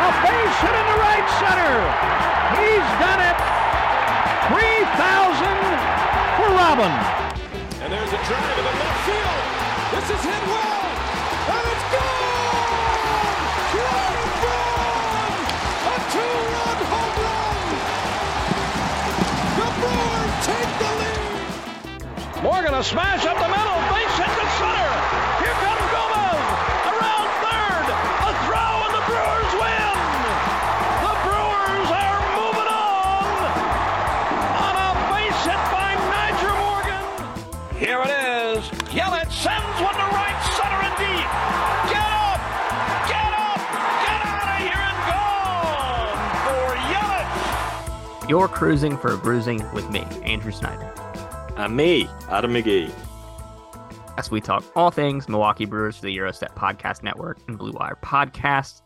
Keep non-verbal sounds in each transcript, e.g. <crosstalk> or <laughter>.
A base hit in the right center. He's done it. 3,000 for Robin. And there's a drive in the left field. This is hit well, and it's gone! Braun! A two-run home run! The Brewers take the lead! Morgan a smash up the middle. Base hit You're Crewsing for a Brewsing with me, Andrew Snyder. And me, Adam McGee. As we talk all things Milwaukee Brewers for the Gyro Step Podcast Network and Blue Wire Podcast.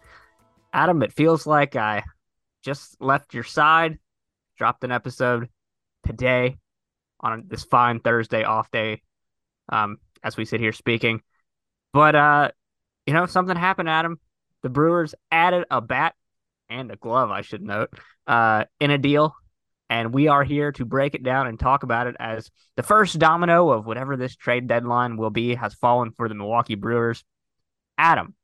Adam, it feels like I just left your side, dropped an episode today on this fine Thursday off day, um, as we sit here speaking. But uh, you know, something happened, Adam. The Brewers added a bat and a glove, I should note, uh, in a deal and we are here to break it down and talk about it as the first domino of whatever this trade deadline will be has fallen for the Milwaukee Brewers. Adam,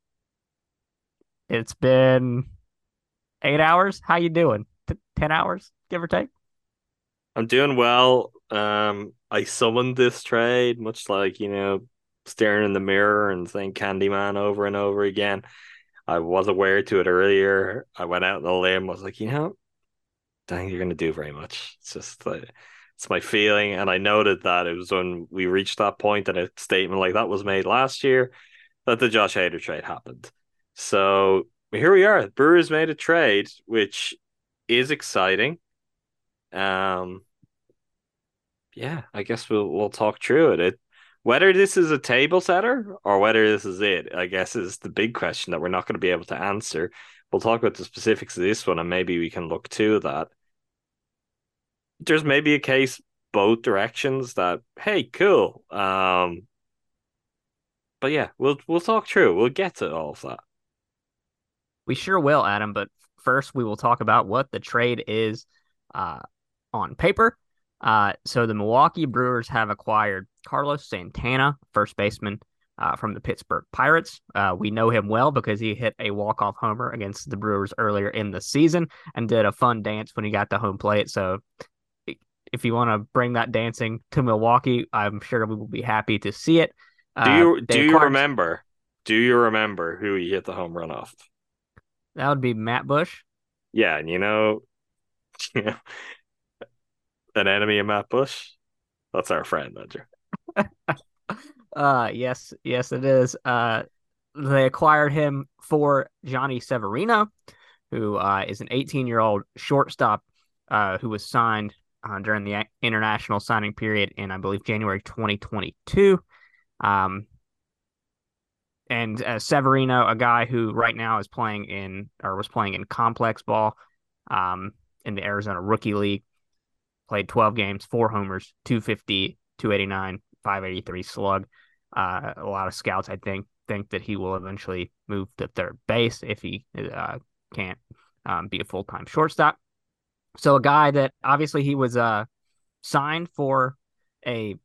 it's been eight hours. How you doing? T- Ten hours, give or take. I'm doing well. Um, I summoned this trade, much like you know, staring in the mirror and saying Candyman over and over again. I was aware to it earlier. I went out on the limb. Was like, you know, think you're to do very much. It's just like it's my feeling, and I noted that it was when we reached that point and a statement like that was made last year that the Josh Hader trade happened. So here we are. Brewers made a trade, which is exciting. Um, yeah, I guess we'll we'll talk through it. It whether this is a table setter or whether this is it, I guess is the big question that we're not going to be able to answer. We'll talk about the specifics of this one, and maybe we can look to that. There's maybe a case both directions that hey, cool. Um, but yeah, we'll we'll talk through. We'll get to all of that. We sure will, Adam. But first, we will talk about what the trade is uh, on paper. Uh, so the Milwaukee Brewers have acquired Carlos Santana, first baseman uh, from the Pittsburgh Pirates. Uh, we know him well because he hit a walk-off homer against the Brewers earlier in the season and did a fun dance when he got to home plate. So if you want to bring that dancing to Milwaukee, I'm sure we will be happy to see it. Do you Uh, do you acquired- remember? Do you remember who he hit the home run off? That would be Matt Bush. Yeah, and you know, you <laughs> know, an enemy of Matt Bush. That's our friend, Andrew. <laughs> Uh yes, yes it is. Uh they acquired him for Jhonny Severino, who uh, is an 18-year-old shortstop uh, who was signed uh, during the international signing period in, I believe, January 2022. Um, and uh, Severino, a guy who right now is playing in or was playing in complex ball um, in the Arizona Rookie League, played 12 games, four homers, 250, 289, 583 slug. Uh, a lot of scouts, I think, think that he will eventually move to third base if he uh, can't um, be a full time shortstop. So a guy that obviously he was uh, signed for a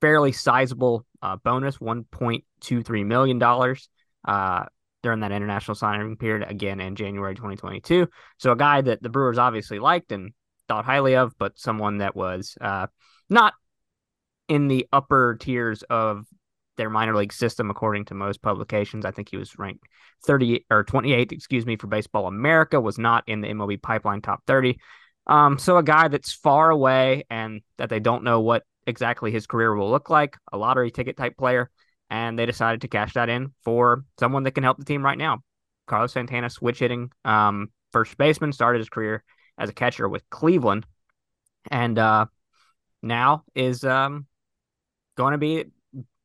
fairly sizable uh, bonus, one point two three million dollars uh, during that international signing period, again in January 2022. So a guy that the Brewers obviously liked and thought highly of, but someone that was uh, not in the upper tiers of their minor league system, according to most publications. I think he was ranked 30 or 28, excuse me, for Baseball America, was not in the MLB pipeline top 30. Um, so a guy that's far away and that they don't know what exactly his career will look like, a lottery ticket type player, and they decided to cash that in for someone that can help the team right now. Carlos Santana, switch hitting um, first baseman, started his career as a catcher with Cleveland, and uh, now is um, going to be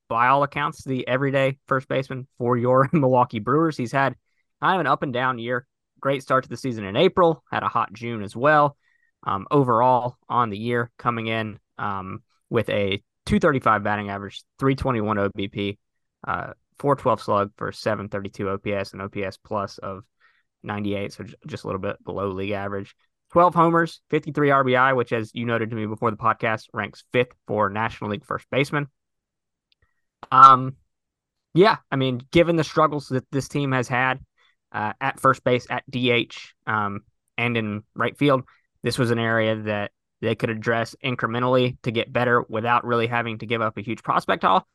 by all accounts, the everyday first baseman for your <laughs> Milwaukee Brewers. He's had kind of an up and down year. Great start to the season in April, had a hot June as well. Um, overall, on the year, coming in um, with a 235 batting average, 321 OBP, uh, 412 slug for 732 OPS, and OPS plus of 98, so just a little bit below league average. 12 homers, 53 RBI, which, as you noted to me before the podcast, ranks fifth for National League first baseman. Um, yeah, I mean, given the struggles that this team has had uh, at first base, at DH, um, and in right field, this was an area that they could address incrementally to get better without really having to give up a huge prospect haul.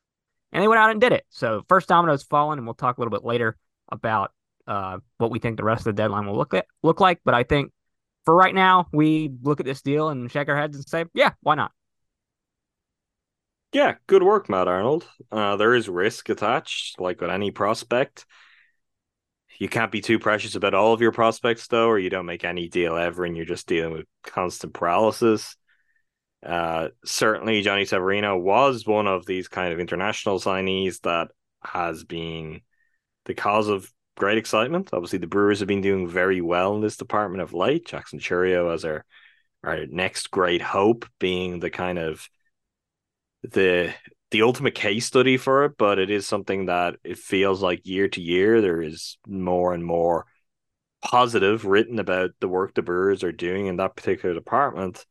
And they went out and did it. So first domino's fallen, and we'll talk a little bit later about uh, what we think the rest of the deadline will look at, look like. But I think for right now, we look at this deal and shake our heads and say, yeah, why not? Yeah, good work, Matt Arnold. Uh, there is risk attached, like with any prospect. You can't be too precious about all of your prospects, though, or you don't make any deal ever, and you're just dealing with constant paralysis. Uh, certainly, Jhonny Severino was one of these kind of international signees that has been the cause of great excitement. Obviously, the Brewers have been doing very well in this department of late. Jackson Chourio as our our next great hope, being the kind of the the ultimate case study for it, but it is something that it feels like year to year there is more and more positive written about the work the Brewers are doing in that particular department.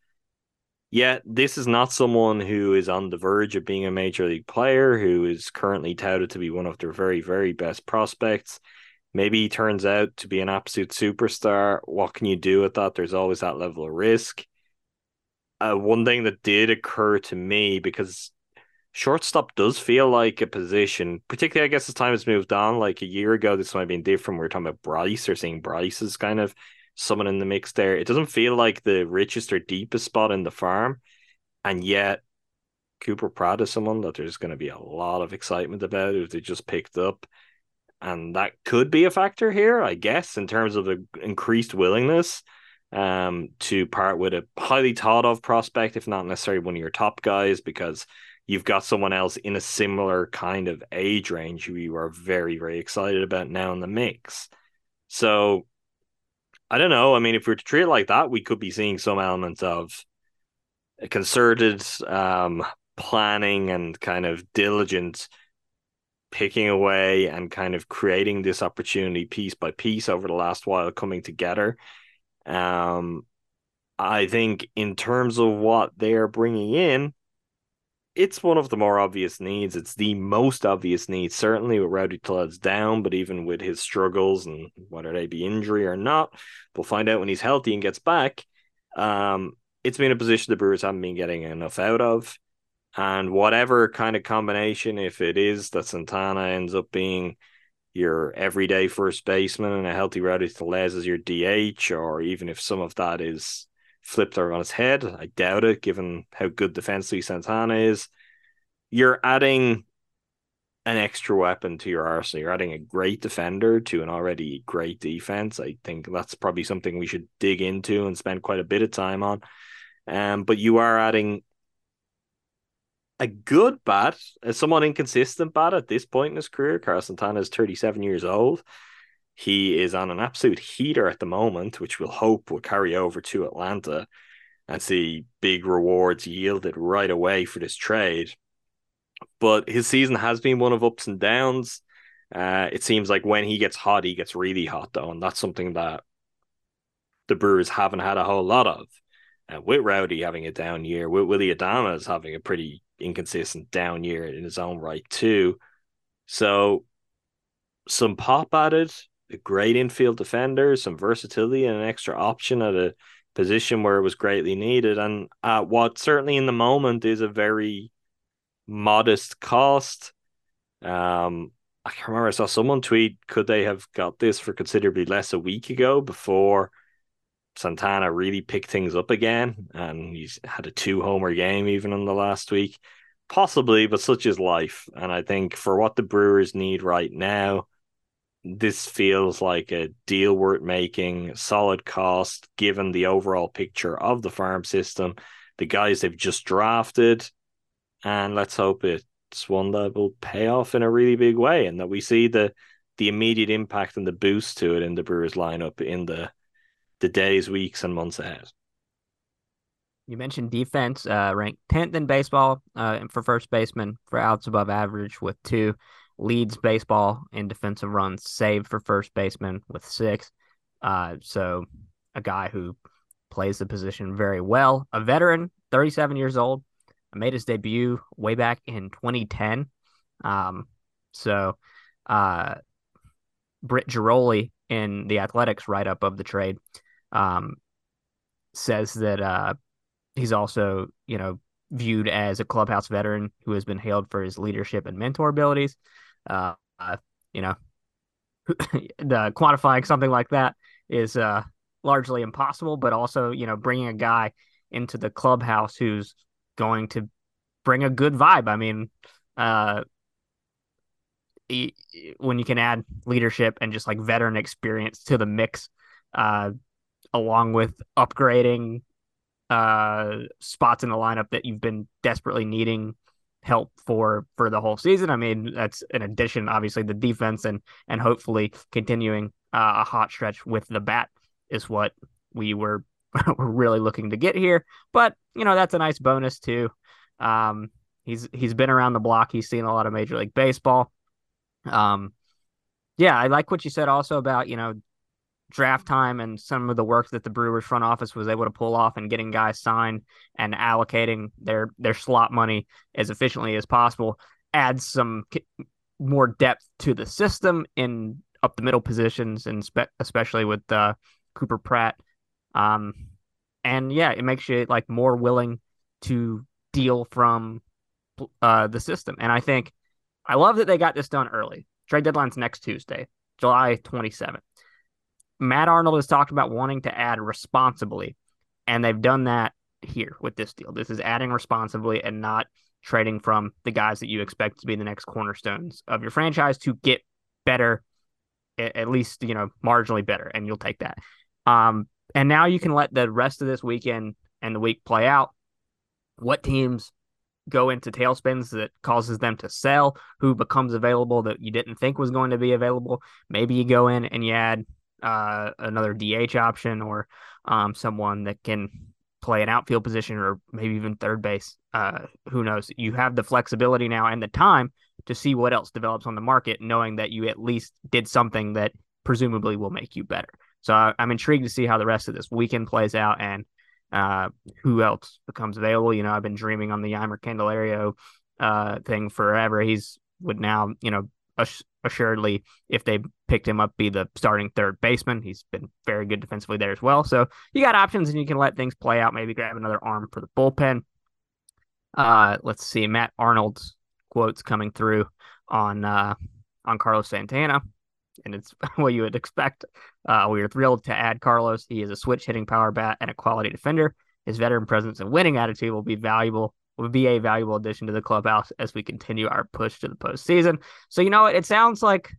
Yet this is not someone who is on the verge of being a major league player, who is currently touted to be one of their very, very best prospects. Maybe he turns out to be an absolute superstar. What can you do with that? There's always that level of risk uh, one thing that did occur to me because shortstop does feel like a position, particularly I guess as time has moved on. Like a year ago, this might have been different. We were talking about Brice or seeing Brice as kind of someone in the mix there. It doesn't feel like the richest or deepest spot in the farm, and yet Cooper Pratt is someone that there's going to be a lot of excitement about if they just picked up. And that could be a factor here, I guess, in terms of the increased willingness um, to part with a highly thought of prospect, if not necessarily one of your top guys, because you've got someone else in a similar kind of age range who you are very, very excited about now in the mix. So I don't know. I mean, if we were to treat it like that, we could be seeing some elements of concerted um, planning and kind of diligent picking away and kind of creating this opportunity piece by piece over the last while coming together um, I think in terms of what they're bringing in, it's one of the more obvious needs. It's the most obvious need, certainly with Rowdy Tellez down, but even with his struggles and whether they be injury or not, we'll find out when he's healthy and gets back. Um, it's been a position the Brewers haven't been getting enough out of. And whatever kind of combination, if it is that Santana ends up being your everyday first baseman and a healthy Rowdy Tellez as your DH, or even if some of that is flipped over on its head. I doubt it, given how good defensively Santana is. You're adding an extra weapon to your arsenal. You're adding a great defender to an already great defense. I think that's probably something we should dig into and spend quite a bit of time on. Um, but you are adding a good bat, a somewhat inconsistent bat at this point in his career. Carlos Santana is 37 years old. He is on an absolute heater at the moment, which we'll hope will carry over to Atlanta and see big rewards yielded right away for this trade. But his season has been one of ups and downs. Uh, it seems like when he gets hot, he gets really hot, though, and that's something that the Brewers haven't had a whole lot of. Uh, with Rowdy having a down year, with Willy Adames having a pretty inconsistent down year in his own right too. So some pop added, a great infield defender, some versatility, and an extra option at a position where it was greatly needed, and at what certainly in the moment is a very modest cost. Um, I remember I saw someone tweet, could they have got this for considerably less a week ago before Santana really picked things up again? And he's had a two homer game even in the last week. Possibly, but such is life. And I think for what the Brewers need right now, this feels like a deal worth making, solid cost given the overall picture of the farm system, the guys they've just drafted, and let's hope it's one that will pay off in a really big way, and that we see the the immediate impact and the boost to it in the Brewers lineup in the the days, weeks, and months ahead. You mentioned defense, uh, ranked tenth in baseball uh, for first baseman for outs above average with two leads baseball in defensive runs saved for first baseman with six. Uh, so a guy who plays the position very well, a veteran, 37 years old, made his debut way back in 2010. Um, so uh, Britt Ghiroli in the Athletic's write up of the trade um, says that uh, he's also, you know, viewed as a clubhouse veteran who has been hailed for his leadership and mentor abilities. Uh, uh, you know, <laughs> the quantifying something like that is uh, largely impossible, but also, you know, bringing a guy into the clubhouse who's going to bring a good vibe. I mean, uh, when you can add leadership and just like veteran experience to the mix, uh, along with upgrading uh, spots in the lineup that you've been desperately needing help for for the whole season. I mean, that's an addition, obviously, the defense and and hopefully continuing uh, a hot stretch with the bat is what we were <laughs> were really looking to get here. But you know, that's a nice bonus too. Um, he's he's been around the block. He's seen a lot of Major League Baseball. Um, yeah, I like what you said also about you know draft time and some of the work that the Brewers front office was able to pull off and getting guys signed and allocating their their slot money as efficiently as possible adds some more depth to the system in up the middle positions and spe- especially with uh, Cooper Pratt. Um, and yeah, it makes you like more willing to deal from uh, the system. And I think I love that they got this done early. Trade deadline's next Tuesday, July 27th. Matt Arnold has talked about wanting to add responsibly, and they've done that here with this deal. This is adding responsibly and not trading from the guys that you expect to be the next cornerstones of your franchise to get better, at least, you know, marginally better, and you'll take that. Um, and now you can let the rest of this weekend and the week play out. What teams go into tailspins that causes them to sell, who becomes available that you didn't think was going to be available. Maybe you go in and you add uh, another DH option or um, someone that can play an outfield position or maybe even third base. Uh, who knows? You have the flexibility now and the time to see what else develops on the market, knowing that you at least did something that presumably will make you better. So I, am intrigued to see how the rest of this weekend plays out and uh, who else becomes available. You know, I've been dreaming on the Jeimer Candelario uh, thing forever. He's would now, you know, assuredly, if they picked him up, be the starting third baseman. He's been very good defensively there as well. So you got options and you can let things play out. Maybe grab another arm for the bullpen. Uh, let's see, Matt Arnold's quotes coming through on uh, on Carlos Santana, and it's <laughs> what you would expect. Uh, we are thrilled to add Carlos. He is a switch hitting power bat and a quality defender. His veteran presence and winning attitude will be valuable would be a valuable addition to the clubhouse as we continue our push to the postseason. So you know it sounds like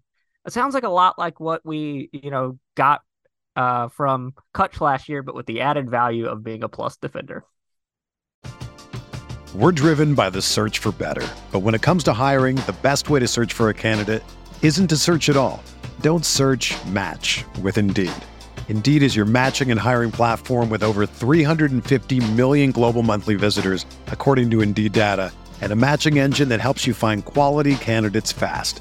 it sounds like a lot like what we you know got uh, from Kutch last year, but with the added value of being a plus defender. We're driven by the search for better. But when it comes to hiring, the best way to search for a candidate isn't to search at all. Don't search match with Indeed. Indeed is your matching and hiring platform with over 350 million global monthly visitors, according to Indeed data, and a matching engine that helps you find quality candidates fast.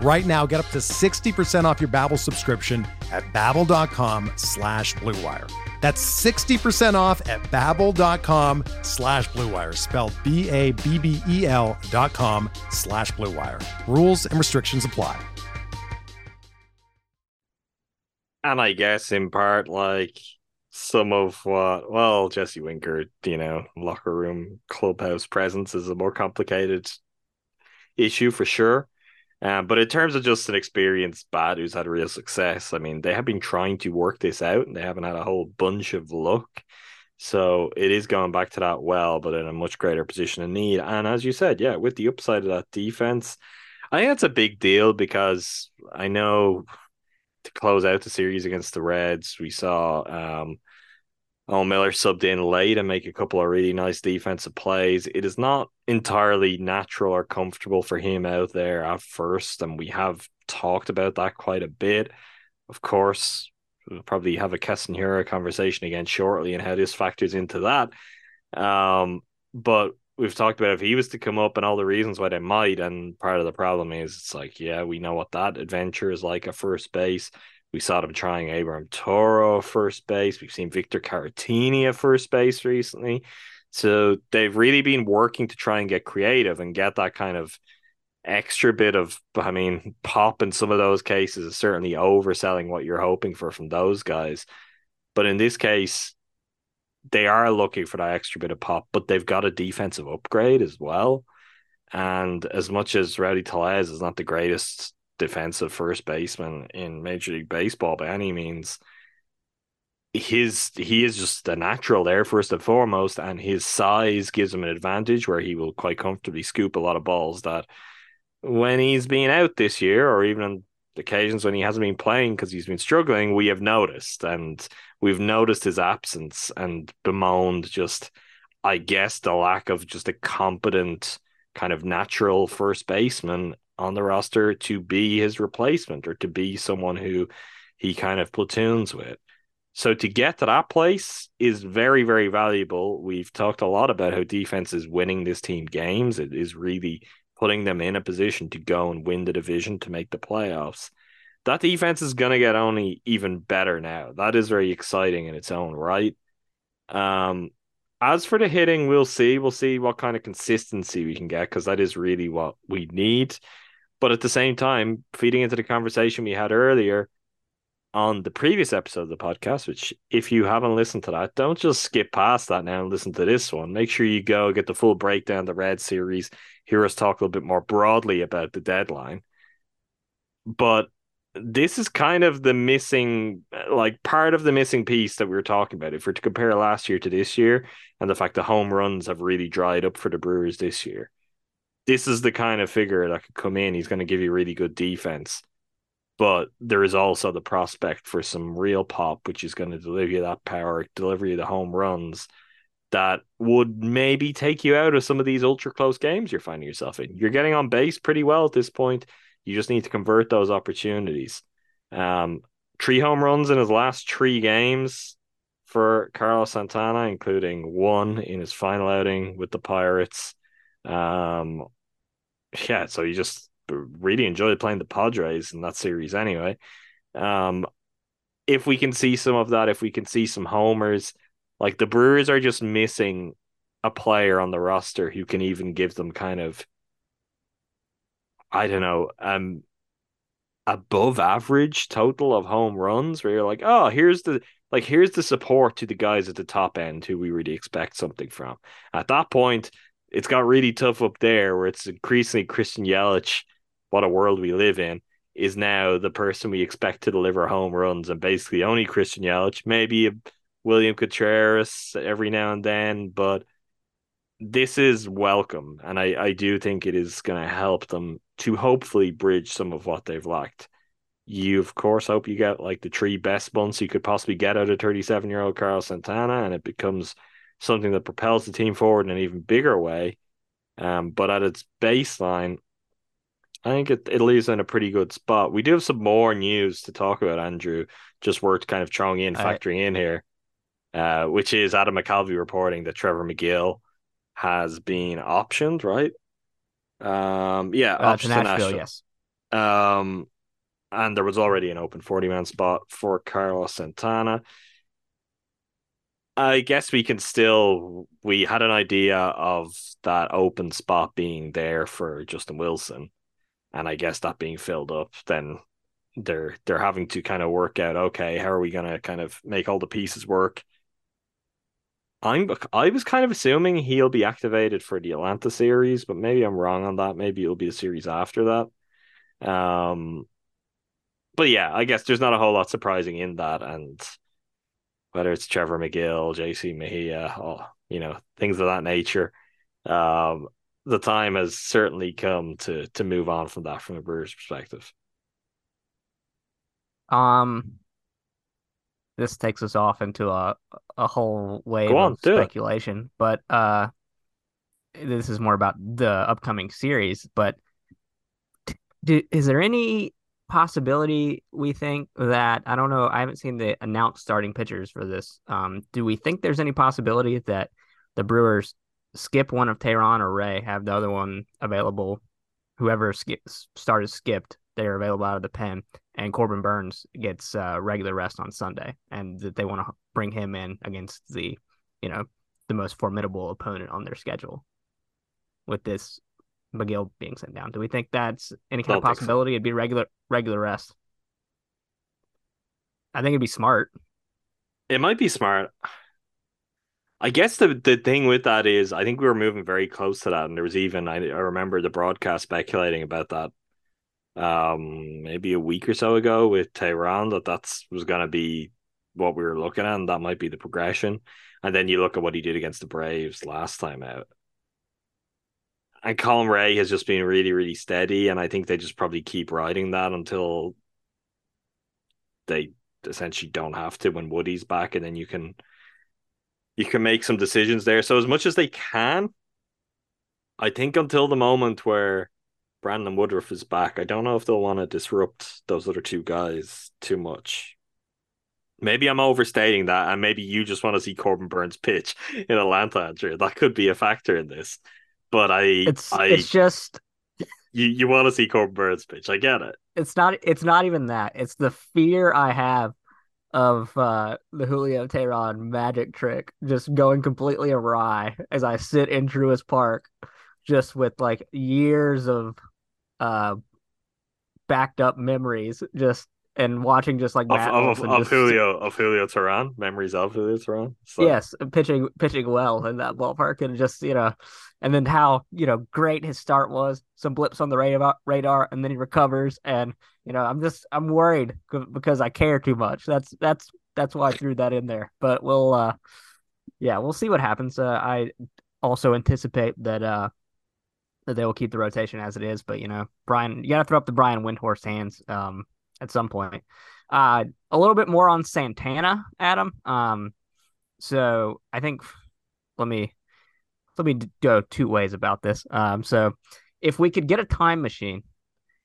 Right now, get up to 60% off your Babbel subscription at babbel.com slash bluewire. That's 60% off at babbel.com slash bluewire, spelled B-A-B-B-E-L dot com slash bluewire. Rules and restrictions apply. And I guess in part, like some of what, well, Jesse Winker, you know, locker room clubhouse presence is a more complicated issue for sure. Um, but in terms of just an experienced bat who's had real success, I mean, they have been trying to work this out and they haven't had a whole bunch of luck. So it is going back to that well, but in a much greater position of need. And as you said, yeah, with the upside of that defense, I think that's a big deal because I know to close out the series against the Reds, we saw um, Oh, Miller subbed in late and make a couple of really nice defensive plays. It is not entirely natural or comfortable for him out there at first, and we have talked about that quite a bit. Of course, we'll probably have a Hiura conversation again shortly and how this factors into that. Um, but we've talked about if he was to come up and all the reasons why they might, and part of the problem is it's like, yeah, we know what that adventure is like at first base. We saw them trying Abraham Toro first base. We've seen Victor Caratini at first base recently. So they've really been working to try and get creative and get that kind of extra bit of, I mean, pop in some of those cases is certainly overselling what you're hoping for from those guys. But in this case, they are looking for that extra bit of pop, but they've got a defensive upgrade as well. And as much as Rowdy Tellez is not the greatest defensive first baseman in Major League Baseball by any means. His he is just a natural there first and foremost, and his size gives him an advantage where he will quite comfortably scoop a lot of balls that when he's been out this year, or even on occasions when he hasn't been playing because he's been struggling, we have noticed and we've noticed his absence and bemoaned just, I guess, the lack of just a competent kind of natural first baseman on the roster to be his replacement or to be someone who he kind of platoons with. So to get to that place is very, very valuable. We've talked a lot about how defense is winning this team games. It is really putting them in a position to go and win the division to make the playoffs. That defense is going to get only even better now. That is very exciting in its own right. Um, as for the hitting, we'll see. We'll see what kind of consistency we can get because that is really what we need. But at the same time, feeding into the conversation we had earlier on the previous episode of the podcast, which if you haven't listened to that, don't just skip past that now and listen to this one. Make sure you go get the full breakdown, the Red series, hear us talk a little bit more broadly about the deadline. but this is kind of the missing, like part of the missing piece that we were talking about. If we're to compare last year to this year, and the fact the home runs have really dried up for the Brewers this year, this is the kind of figure that could come in. He's going to give you really good defense, but there is also the prospect for some real pop, which is going to deliver you that power, deliver you the home runs that would maybe take you out of some of these ultra close games you're finding yourself in. You're getting on base pretty well at this point. You just need to convert those opportunities. Um, three home runs in his last three games for Carlos Santana, including one in his final outing with the Pirates. Um, yeah, so you just really enjoyed playing the Padres in that series anyway. Um, if we can see some of that, if we can see some homers, like the Brewers are just missing a player on the roster who can even give them kind of I don't know, um above average total of home runs where you're like, oh, here's the like here's the support to the guys at the top end who we really expect something from. At that point, it's got really tough up there where it's increasingly Christian Yelich, what a world we live in, is now the person we expect to deliver home runs and basically only Christian Yelich, maybe William Contreras every now and then, but this is welcome. And I, I do think it is going to help them to hopefully bridge some of what they've lacked. You, of course, hope you get like the three best months you could possibly get out of 37 year old Carlos Santana, and it becomes something that propels the team forward in an even bigger way. Um, but at its baseline, I think it, it leaves in a pretty good spot. We do have some more news to talk about, Andrew. Just worth kind of throwing in, factoring in here uh, which is Adam McCalvy reporting that Trevor Megill has been optioned, right? Um, yeah, Uh, optioned Nashville, Nashville. yes. Um, and there was already an open 40 man spot for Carlos Santana. I guess we can still, we had an idea of that open spot being there for Justin Wilson. And I guess that being filled up, then they're they're having to kind of work out okay how are we to kind of make all the pieces work? I'm i was kind of assuming he'll be activated for the atlanta series but maybe i'm wrong on that. Maybe it'll be the series after that. Um but yeah i guess there's not a whole lot surprising in that. And whether it's trevor megill jc mejia oh, you know things of that nature um the time has certainly come to to move on from that from a brewers perspective Um, this takes us off into a a whole wave on, of do it. speculation, but uh, this is more about the upcoming series. But do, is there any possibility we think that I don't know? I haven't seen the announced starting pitchers for this. Um, do we think there's any possibility that the Brewers skip one of Teheran or Rea, have the other one available? Whoever skip, started skipped, they're available out of the pen, and Corbin Burnes gets uh, regular rest on Sunday, and that they want to bring him in against the, you know, the most formidable opponent on their schedule. With this Megill being sent down, do we think that's any kind of think so. possibility? It'd be regular regular rest. I think it'd be smart. It might be smart. I guess the the thing with that is I think we were moving very close to that, and there was even I, I remember the broadcast speculating about that um maybe a week or so ago with Teheran that that's was going to be what we were looking at, and that might be the progression. And then you look at what he did against the Braves last time out. And Colin Rea has just been really, really steady, and I think they just probably keep riding that until they essentially don't have to when Woody's back, and then you can you can make some decisions there. So as much as they can, I think until the moment where Brandon Woodruff is back, I don't know if they'll want to disrupt those other two guys too much. Maybe I'm overstating that, and maybe you just want to see Corbin Burnes pitch in Atlanta, Andrew. That could be a factor in this. But I, It's I, it's just you, you want to see Corbin Burnes pitch. I get it. it's not it's not even that. It's the fear I have of uh the Julio Teheran magic trick just going completely awry as I sit in Truist Park just with like years of uh backed up memories just and watching just like Of, Matt of, of just- Julio of Julio Teheran, memories of Julio Teheran. So, Yes, pitching pitching well in that ballpark, and just you know, and then how you know great his start was. Some blips on the radar, radar, and then he recovers. And you know, I'm just I'm worried because I care too much. That's that's that's why I threw that in there. But we'll, uh, yeah, we'll see what happens. Uh, I also anticipate that uh that they will keep the rotation as it is. But you know, Brian, you got to throw up the Brian Windhorst hands um at some point. Uh, a little bit more on Santana, Adam. Um, so I think let me let me go two ways about this. Um, so if we could get a time machine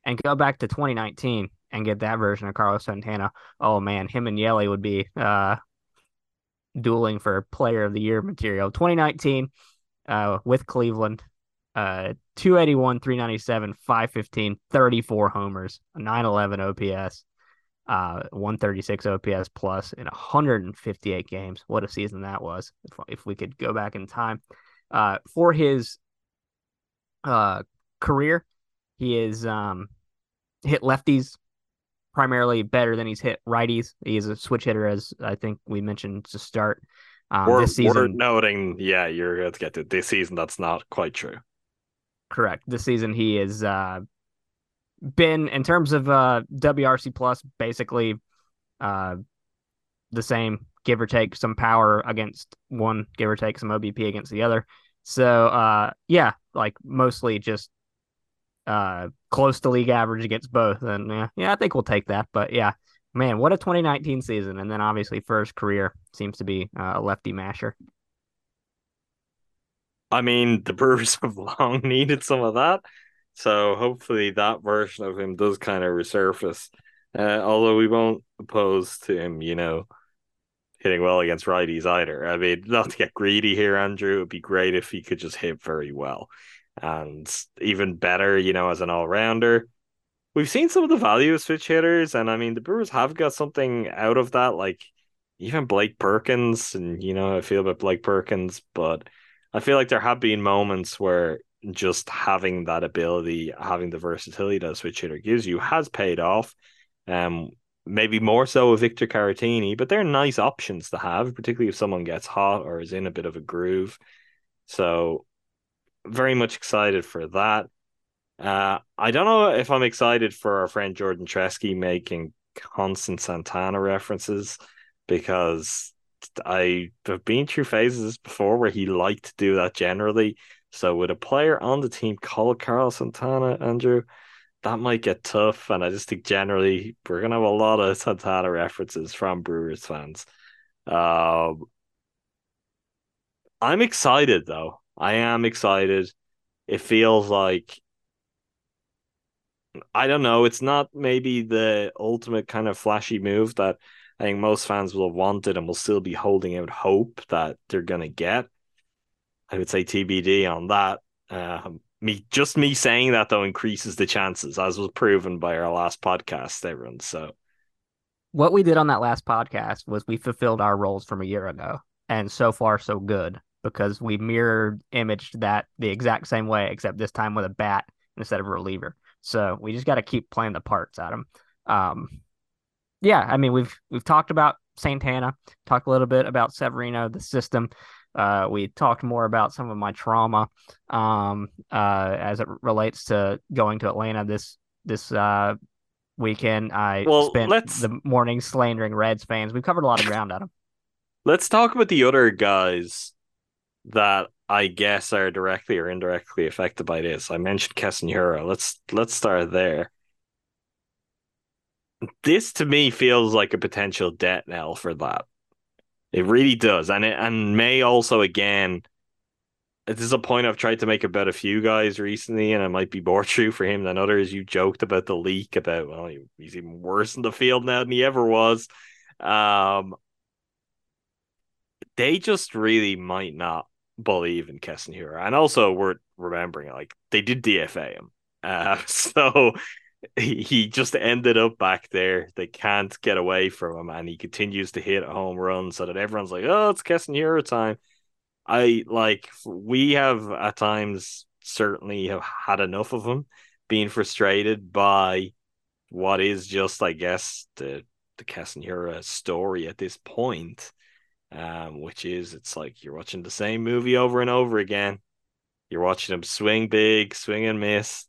and go back to 2019 and get that version of Carlos Santana, oh man, him and Yelly would be uh dueling for Player of the Year material. 2019 uh with Cleveland, uh 281, 397, 515, 34 homers, 911 OPS uh 136 OPS plus in 158 games. What a season that was. If, if we could go back in time. Uh for his uh career, he is um hit lefties primarily better than he's hit righties. He is a switch hitter as I think we mentioned to start. Um, we're, this we're season noting, yeah, you're going to get to this season. That's not quite true. Correct. This season he is uh been in terms of uh WRC plus basically uh the same give or take some power against one give or take some OBP against the other. So uh yeah like mostly just uh close to league average against both. And yeah yeah I think we'll take that. But yeah man what a 2019 season. And then obviously first career seems to be uh, a lefty masher I mean, the Brewers <laughs> have long needed some of that. So hopefully that version of him does kind of resurface. Uh, although we won't oppose to him, you know, hitting well against righties either. I mean, <laughs> not to get greedy here, Andrew. It'd be great if he could just hit very well. And even better, you know, as an all rounder. We've seen some of the value of switch hitters, and I mean, the Brewers have got something out of that. Like even Blake Perkins, and you know, I feel about Blake Perkins, but I feel like there have been moments where just having that ability, having the versatility that a switch hitter gives you, has paid off. Um, maybe more so with Victor Caratini, but they're nice options to have, particularly if someone gets hot or is in a bit of a groove. So, very much excited for that. Uh, I don't know if I'm excited for our friend Jordan Tresky making constant Santana references because I have been through phases before where he liked to do that generally. So with a player on the team called Carl Santana, Andrew, that might get tough. And I just think generally we're gonna have a lot of Santana references from Brewers fans. Um, I'm excited though. I am excited. It feels like I don't know. It's not maybe the ultimate kind of flashy move that I think most fans will have wanted and will still be holding out hope that they're gonna get. I would say TBD on that. Um, me just me saying that though increases the chances, as was proven by our last podcast, everyone. So what we did on that last podcast was we fulfilled our roles from a year ago and so far so good because we mirrored imaged that the exact same way except this time with a bat instead of a reliever so we just got to keep playing the parts adam um yeah i mean we've we've talked about santana talked a little bit about severino the system uh, we talked more about some of my trauma um, uh, as it relates to going to Atlanta this this uh, weekend. I Well, spent let's- the morning slandering Reds fans. We've covered a lot of ground, Adam. let's talk about the other guys that I guess are directly or indirectly affected by this. I mentioned Keston Hiura. Let's let's start there. This to me feels like a potential debt knell for that. It really does, and it and may also again. This is a point I've tried to make about a few guys recently, and it might be more <laughs> true for him than others. You joked about the leak about well, he- he's even worse in the field now than he ever was. Um, they just really might not believe in Keston Hiura. And also we're remembering like they did DFA him. Uh, <laughs> so <laughs> he, just ended up back there. They can't get away from him and he continues to hit a home run so that everyone's like, oh, it's Keston Hiura time. I like we have at times certainly have had enough of him being frustrated by what is just, I guess, the the Keston Hiura story at this point, um, which is it's like you're watching the same movie over and over again. You're watching him swing big, swing and miss.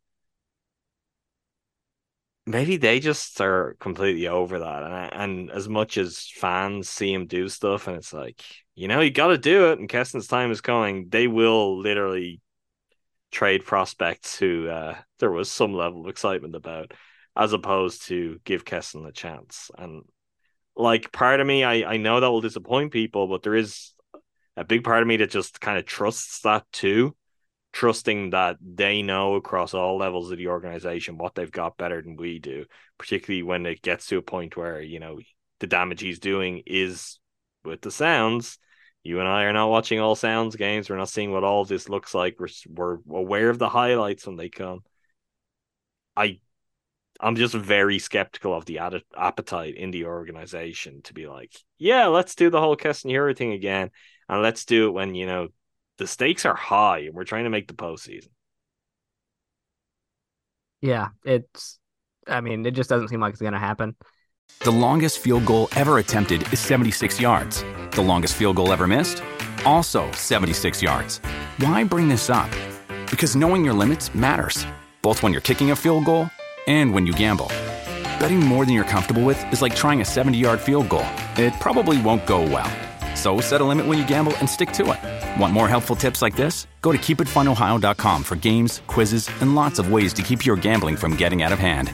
Maybe they just are completely over that, and and as much as fans see him do stuff, and it's like you know you got to do it, and Keston's time is coming. They will literally trade prospects who uh, there was some level of excitement about as opposed to give Keston a chance. And like part of me, I, I know that will disappoint people, but there is a big part of me that just kind of trusts that too. Trusting that they know across all levels of the organization what they've got better than we do, particularly when it gets to a point where, you know, the damage he's doing is with the sounds. You and I are not watching all sounds games. We're not seeing what all this looks like. We're, we're aware of the highlights when they come. I I'm just very skeptical of the ad- appetite in the organization to be like, yeah, let's do the whole Keston Hiura thing again, and let's do it when you know the stakes are high and we're trying to make the postseason. Yeah, it's. I mean, it just doesn't seem like it's going to happen. The longest field goal ever attempted is 76 yards. The longest field goal ever missed, also 76 yards. Why bring this up? Because knowing your limits matters, both when you're kicking a field goal and when you gamble. Betting more than you're comfortable with is like trying a 70 yard field goal. It probably won't go well. So set a limit when you gamble and stick to it. Want more helpful tips like this? Go to keepitfunohio.com for games, quizzes, and lots of ways to keep your gambling from getting out of hand.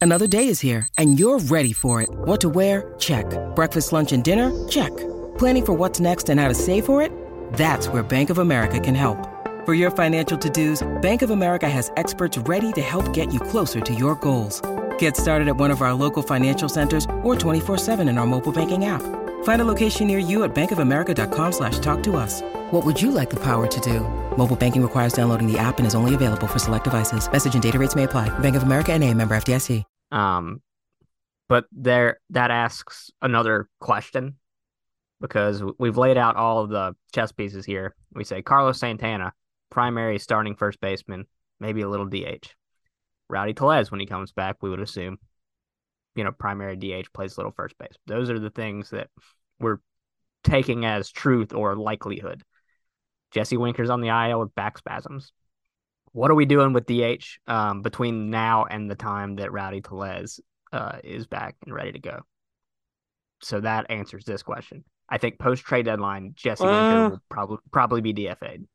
Another day is here, and you're ready for it. What to wear? Check. Breakfast, lunch, and dinner? Check. Planning for what's next and how to save for it? That's where Bank of America can help. For your financial to-dos, Bank of America has experts ready to help get you closer to your goals. Get started at one of our local financial centers or 24-7 in our mobile banking app. Find a location near you at bankofamerica.com slash talk to us. What would you like the power to do? Mobile banking requires downloading the app and is only available for select devices. Message and data rates may apply. Bank of America and a member FDIC. Um, but there that asks another question because we've laid out all of the chess pieces here. We say Carlos Santana primary starting first baseman, maybe a little DH. Rowdy Tellez, when he comes back, we would assume, you know, primary DH plays little first base. Those are the things that we're taking as truth or likelihood. Jesse Winker's on the IL with back spasms. What are we doing with DH um, between now and the time that Rowdy Tellez uh, is back and ready to go? So that answers this question. I think post trade deadline, Jesse uh, Winker will probably probably be DFA'd.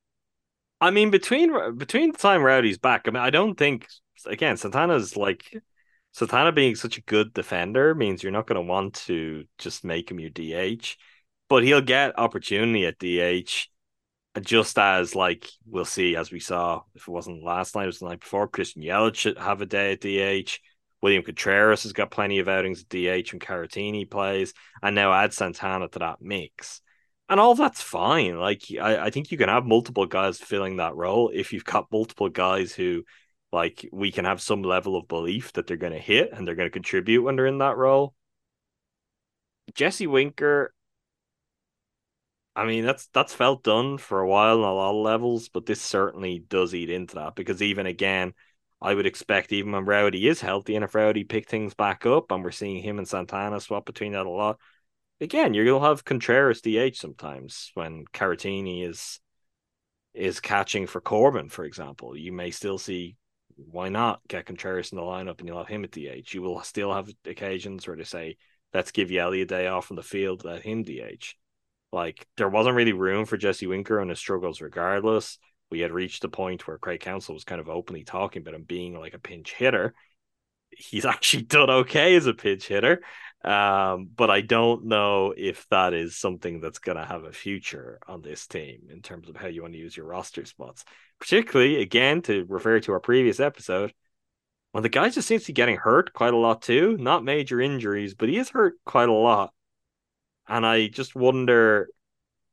I mean, between between the time Rowdy's back, I mean, I don't think again Santana's like Santana being such a good defender means you're not going to want to just make him your DH, but he'll get opportunity at DH. Just as like we'll see, as we saw, if it wasn't last night, it was the night before. Christian Yelich should have a day at DH. William Contreras has got plenty of outings at DH when Caratini plays, and now add Santana to that mix and all that's fine. Like I, I think you can have multiple guys filling that role if you've got multiple guys who like we can have some level of belief that they're gonna hit and they're gonna contribute when they're in that role. Jesse Winker, I mean that's that's felt done for a while on a lot of levels, but this certainly does eat into that because even again, I would expect even when Rowdy is healthy and if Rowdy pick things back up and we're seeing him and Santana swap between that a lot, again, you'll have Contreras DH sometimes when Caratini is is catching for Corbin, for example. You may still see why not get Contreras in the lineup and you'll have him at DH. You will still have occasions where they say, let's give Yelly a day off from the field, let him DH. Like there wasn't really room for Jesse Winker and his struggles regardless. We had reached the point where Craig Counsell was kind of openly talking about him being like a pinch hitter. He's <laughs> actually done okay as a pinch hitter. Um, but I don't know if that is something that's going to have a future on this team in terms of how you want to use your roster spots. Particularly, again, to refer to our previous episode, when the guy just seems to be getting hurt quite a lot too. Not major injuries, but he is hurt quite a lot. And I just wonder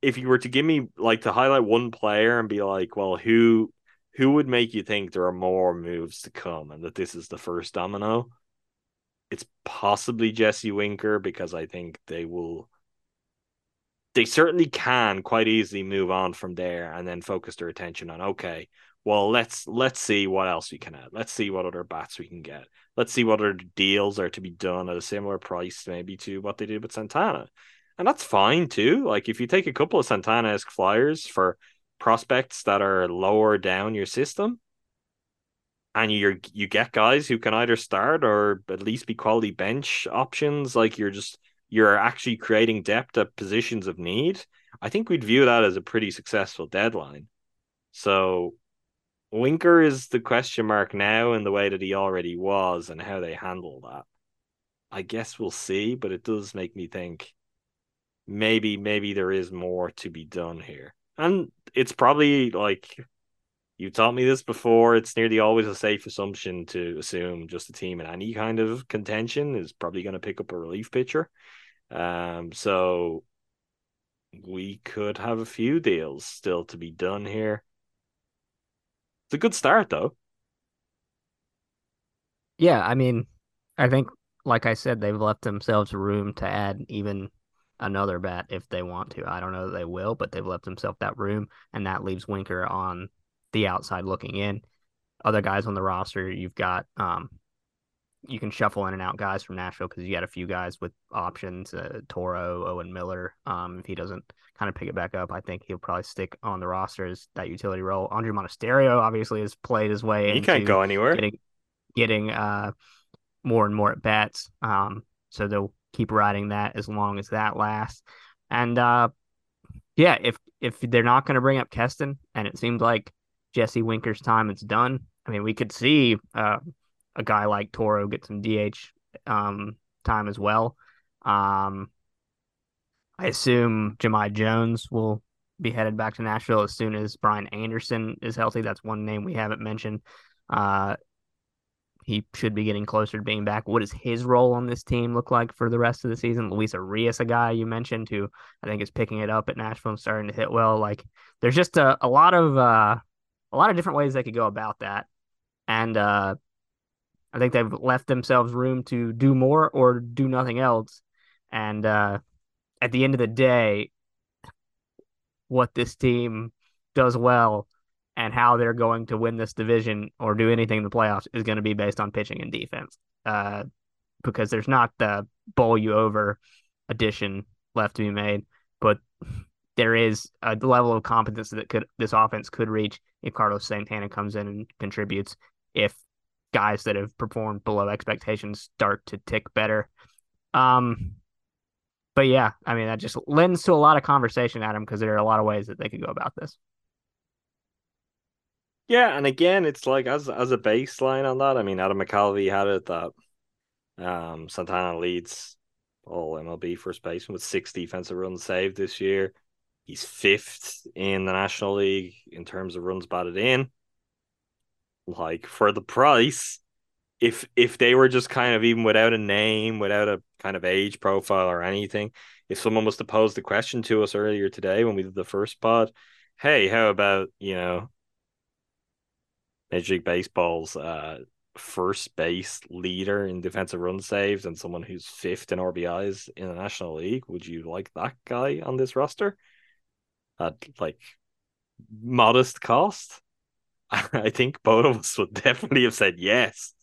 if you were to give me like to highlight one player and be like, well, who who would make you think there are more moves to come and that this is the first domino? It's possibly Jesse Winker because I think they will they certainly can quite easily move on from there and then focus their attention on okay, well, let's let's see what else we can add. Let's see what other bats we can get. Let's see what other deals are to be done at a similar price, maybe to what they did with Santana. And that's fine too. Like if you take a couple of Santana-esque flyers for prospects that are lower down your system, and you you get guys who can either start or at least be quality bench options, like you're just you're actually creating depth at positions of need. I think we'd view that as a pretty successful deadline. So Winker is the question mark now in the way that he already was and how they handle that. I guess we'll see, but it does make me think maybe maybe there is more to be done here. And it's probably like you taught me this before, it's nearly always a safe assumption to assume just a team in any kind of contention is probably going to pick up a relief pitcher. Um so we could have a few deals still to be done here. It's a good start, though. Yeah, I mean, I think, like I said, they've left themselves room to add even another bat if they want to. I don't know that they will, but they've left themselves that room, and that leaves Winker on the outside looking in. Other guys on the roster, you've got um, you can shuffle in and out guys from Nashville because you got a few guys with options. Uh, Toro, Owen Miller. Um, if he doesn't kind of pick it back up, I think he'll probably stick on the roster as that utility role. Andruw Monasterio obviously has played his way. He can't go anywhere. Getting, getting uh more and more at bats. Um, so they'll keep riding that as long as that lasts. And uh, yeah, if if they're not going to bring up Keston, and it seems like Jesse Winker's time is done. I mean, we could see uh, a guy like Toro get some DH um, time as well. Um, I assume Jahmai Jones will be headed back to Nashville as soon as Brian Anderson is healthy. That's one name we haven't mentioned. Uh, he should be getting closer to being back. What does his role on this team look like for the rest of the season? Luis Urias, a guy you mentioned who I think is picking it up at Nashville and starting to hit well. Like there's just a, a lot of uh, a lot of different ways they could go about that. And uh, I think they've left themselves room to do more or do nothing else. And uh, at the end of the day, what this team does well and how they're going to win this division or do anything in the playoffs is going to be based on pitching and defense. Uh, because there's not the bowl you over addition left to be made, but there is a level of competence that could this offense could reach if Carlos Santana comes in and contributes. If guys that have performed below expectations start to tick better. Um, but yeah, I mean that just lends to a lot of conversation, Adam, because there are a lot of ways that they could go about this. Yeah, and again, it's like as as a baseline on that. I mean, Adam McCalvy had it that um, Santana leads all MLB first baseman with six defensive runs saved this year. He's fifth in the National League in terms of runs batted in like for the price if if they were just kind of even without a name without a kind of age profile or anything if someone was to pose the question to us earlier today when we did the first pod hey how about you know major league baseball's uh first base leader in defensive run saves and someone who's fifth in RBIs in the National League. Would you like that guy on this roster at like modest cost? <laughs> I think both of us would <laughs> definitely have said yes.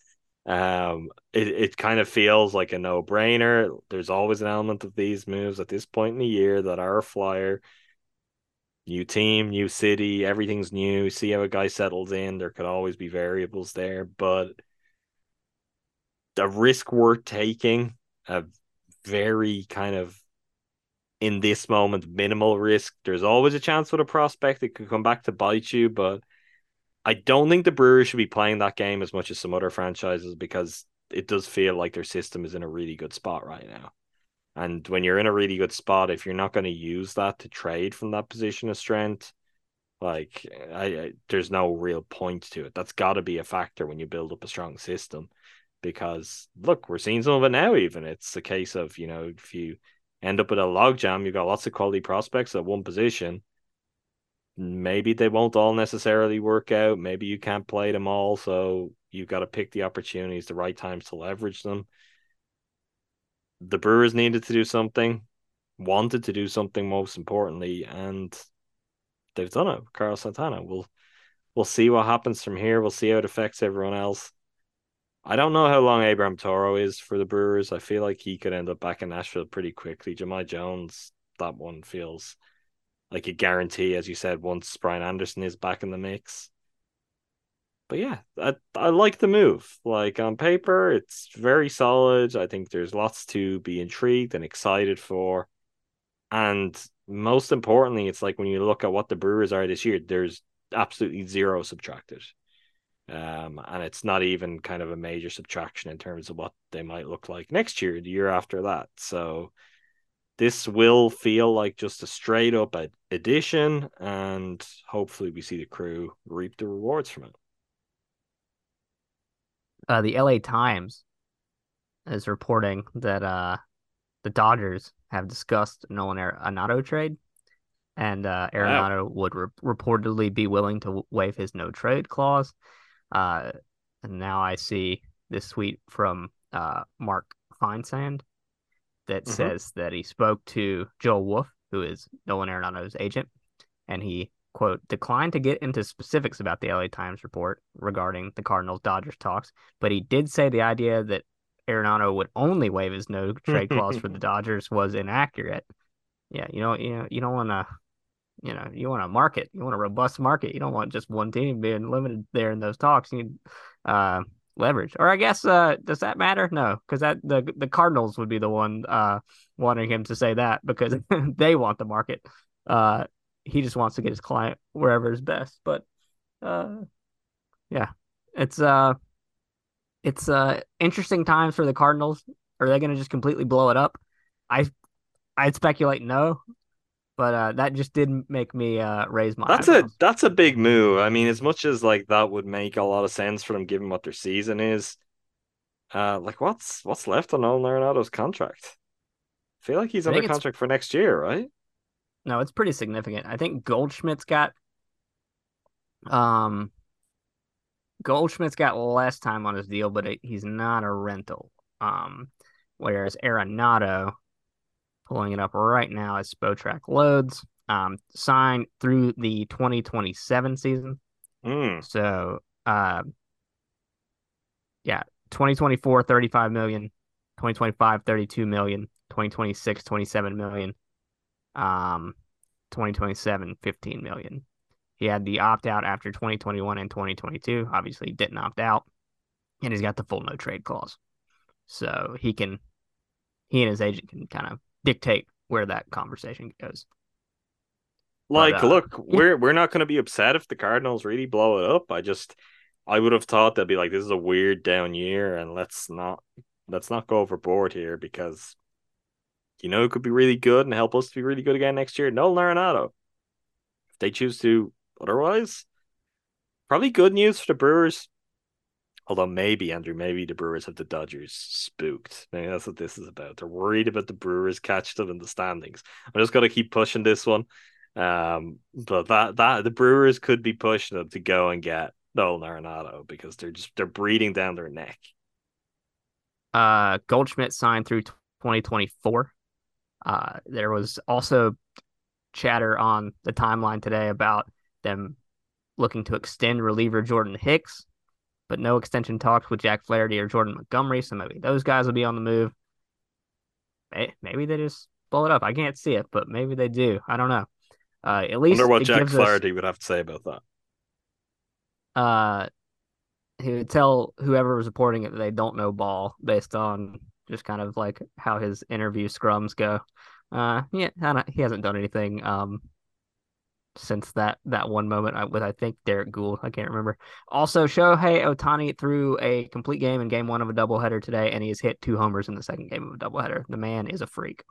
Um, it, it kind of feels like a no brainer. There's always an element of these moves at this point in the year that are a flyer. New team, new city, everything's new. See how a guy settles in. There could always be variables there, but the risk worth taking, a very kind of in this moment minimal risk. There's always a chance with a prospect it could come back to bite you, but I don't think the Brewers should be playing that game as much as some other franchises because it does feel like their system is in a really good spot right now. And when you're in a really good spot, if you're not going to use that to trade from that position of strength, like I, I there's no real point to it. That's got to be a factor when you build up a strong system. Because look, we're seeing some of it now. Even it's a case of you know if you end up with a logjam, you've got lots of quality prospects at one position maybe they won't all necessarily work out. Maybe you can't play them all, so you've got to pick the opportunities, the right times to leverage them. The Brewers needed to do something, wanted to do something most importantly, and they've done it. Carlos Santana. We'll we'll see what happens from here. We'll see how it affects everyone else. I don't know how long Abraham Toro is for the Brewers. I feel like he could end up back in Nashville pretty quickly. Jahmai Jones, that one feels like a guarantee, as you said, once Brian Anderson is back in the mix. But yeah, I, I like the move. Like on paper, it's very solid. I think there's lots to be intrigued and excited for. And most importantly, it's like when you look at what the Brewers are this year, there's absolutely zero subtracted. Um, and it's not even kind of a major subtraction in terms of what they might look like next year, the year after that. So this will feel like just a straight up addition, and hopefully we see the crew reap the rewards from it. Uh, the LA Times is reporting that uh, the Dodgers have discussed Nolan Arenado trade, and uh, Arenado wow. would re- reportedly be willing to waive his no trade clause. Uh, and now I see this tweet from uh, Mark Feinsand that mm-hmm. says that he spoke to Joel Wolfe, who is Nolan Arenado's agent, and he quote declined to get into specifics about the LA Times report regarding the Cardinals Dodgers talks, but he did say the idea that Arenado would only waive his no trade clause for the <laughs> Dodgers was inaccurate. Yeah, you know, you know, you don't want to you know, you want a market, you want a robust market. You don't want just one team being limited there in those talks. You need uh, leverage, or I guess uh, does that matter? No, because that the the Cardinals would be the one uh, wanting him to say that because <laughs> they want the market. Uh, he just wants to get his client wherever is best. But uh, yeah, it's uh, it's uh interesting times for the Cardinals. Are they going to just completely blow it up? I I'd speculate no but uh, that just didn't make me uh, raise my. That's eyebrows. a that's a big move. I mean, as much as like that would make a lot of sense for them, given what their season is. Uh, like what's what's left on Nolan Arenado's contract? I feel like he's under contract for next year, right? No, it's pretty significant. I think Goldschmidt's got um Goldschmidt's got less time on his deal, but it, he's not a rental. Um, whereas Arenado pulling it up right now as Spotrac loads. Um, signed through the 2027 season. Mm. So, uh, yeah, 2024, 35 million, 2025, 32 million, 2026, 27 million, um, 2027, 15 million. He had the opt out after 2021 and 2022. Obviously, he didn't opt out, and he's got the full no trade clause. So he can, he and his agent can kind of dictate where that conversation goes. Like, but, uh, look, yeah. <laughs> we're we're not going to be upset if the Cardinals really blow it up. I just, I would have thought they'd be like, this is a weird down year, and let's not let's not go overboard here because, you know, it could be really good and help us to be really good again next year. No Arenado. If they choose to otherwise, probably good news for the Brewers. Although maybe Andrew, maybe the Brewers have the Dodgers spooked. Maybe that's what this is about. They're worried about the Brewers catch them in the standings. I'm just gonna keep pushing this one. Um, but that that the Brewers could be pushing them to go and get Nolan Arenado because they're just they're breathing down their neck. Uh, Goldschmidt signed through 2024. Uh, there was also chatter on the timeline today about them looking to extend reliever Jordan Hicks but no extension talks with Jack Flaherty or Jordan Montgomery. So maybe those guys will be on the move. Maybe they just blow it up. I can't see it, but maybe they do. I don't know. Uh, at least wonder what Jack Flaherty us, would have to say about that. Uh, he would tell whoever was reporting it that they don't know ball based on just kind of like how his interview scrums go. Uh, yeah, he hasn't done anything um since that that one moment with I think Derrick Goold. I can't remember. Also, Shohei Ohtani threw a complete game in game one of a doubleheader today, and he has hit two homers in the second game of a doubleheader. The man is a freak.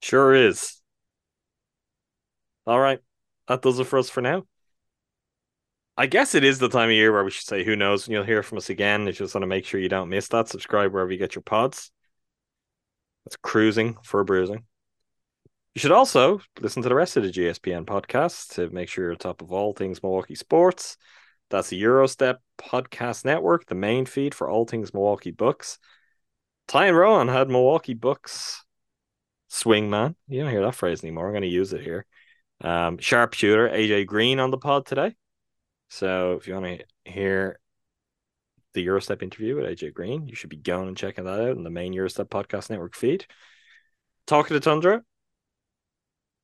Sure is. All right. That does it for us for now. I guess it is the time of year where we should say who knows and you'll hear from us again. You just want to make sure you don't miss that, subscribe wherever you get your pods. It's Crewsing for Brewsing. You should also listen to the rest of the GSPN podcast to make sure you're on top of all things Milwaukee sports. That's the Gyro Step Podcast Network, the main feed for all things Milwaukee Bucks. Ty and Rowan had Milwaukee Bucks swing man. You don't hear that phrase anymore. I'm going to use it here. Um, sharpshooter AJ Green on the pod today. So if you want to hear the Gyro Step interview with AJ Green, you should be going and checking that out in the main Gyro Step podcast network feed. Talking to Tundra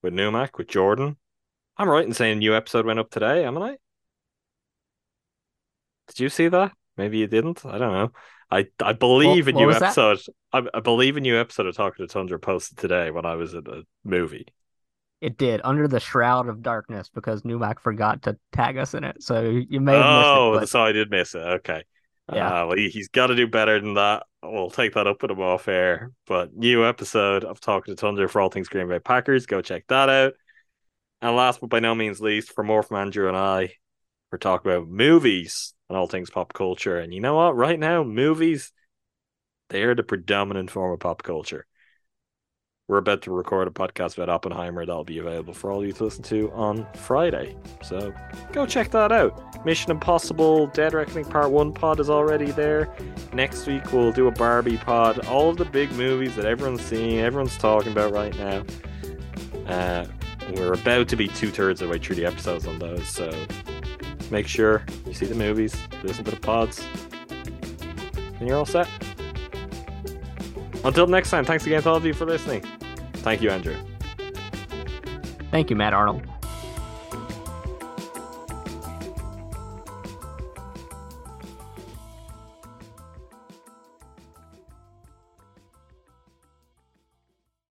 with Numac, with Jordan. I'm right in saying a new episode went up today, am I? Did you see that? Maybe you didn't. I don't know. I I believe What- a new episode. I, I believe a new episode of Talking to Tundra posted today when I was at a movie. It did under the shroud of darkness because Numac forgot to tag us in it. So you may have Oh, missed it. so I did miss it. Okay. Yeah. Uh, well, he, he's got to do better than that. We'll take that up with him off air. But new episode of Talking to Tundra for all things Green Bay Packers. Go check that out. And last but by no means least, for more from Andrew and I, we're talking about movies and all things pop culture. And you know what? Right now, movies, they are the predominant form of pop culture. We're about to record a podcast about Oppenheimer that'll be available for all you to listen to on Friday. So go check that out. Mission Impossible Dead Reckoning Part 1 pod is already there. Next week we'll do a Barbie pod. All of the big movies that everyone's seeing, everyone's talking about right now. Uh, we're about to be two thirds of the way through the episodes on those, so make sure you see the movies, listen to the pods, and you're all set. Until next time, thanks again to all of you for listening. Thank you, Andrew. Thank you, Matt Arnold.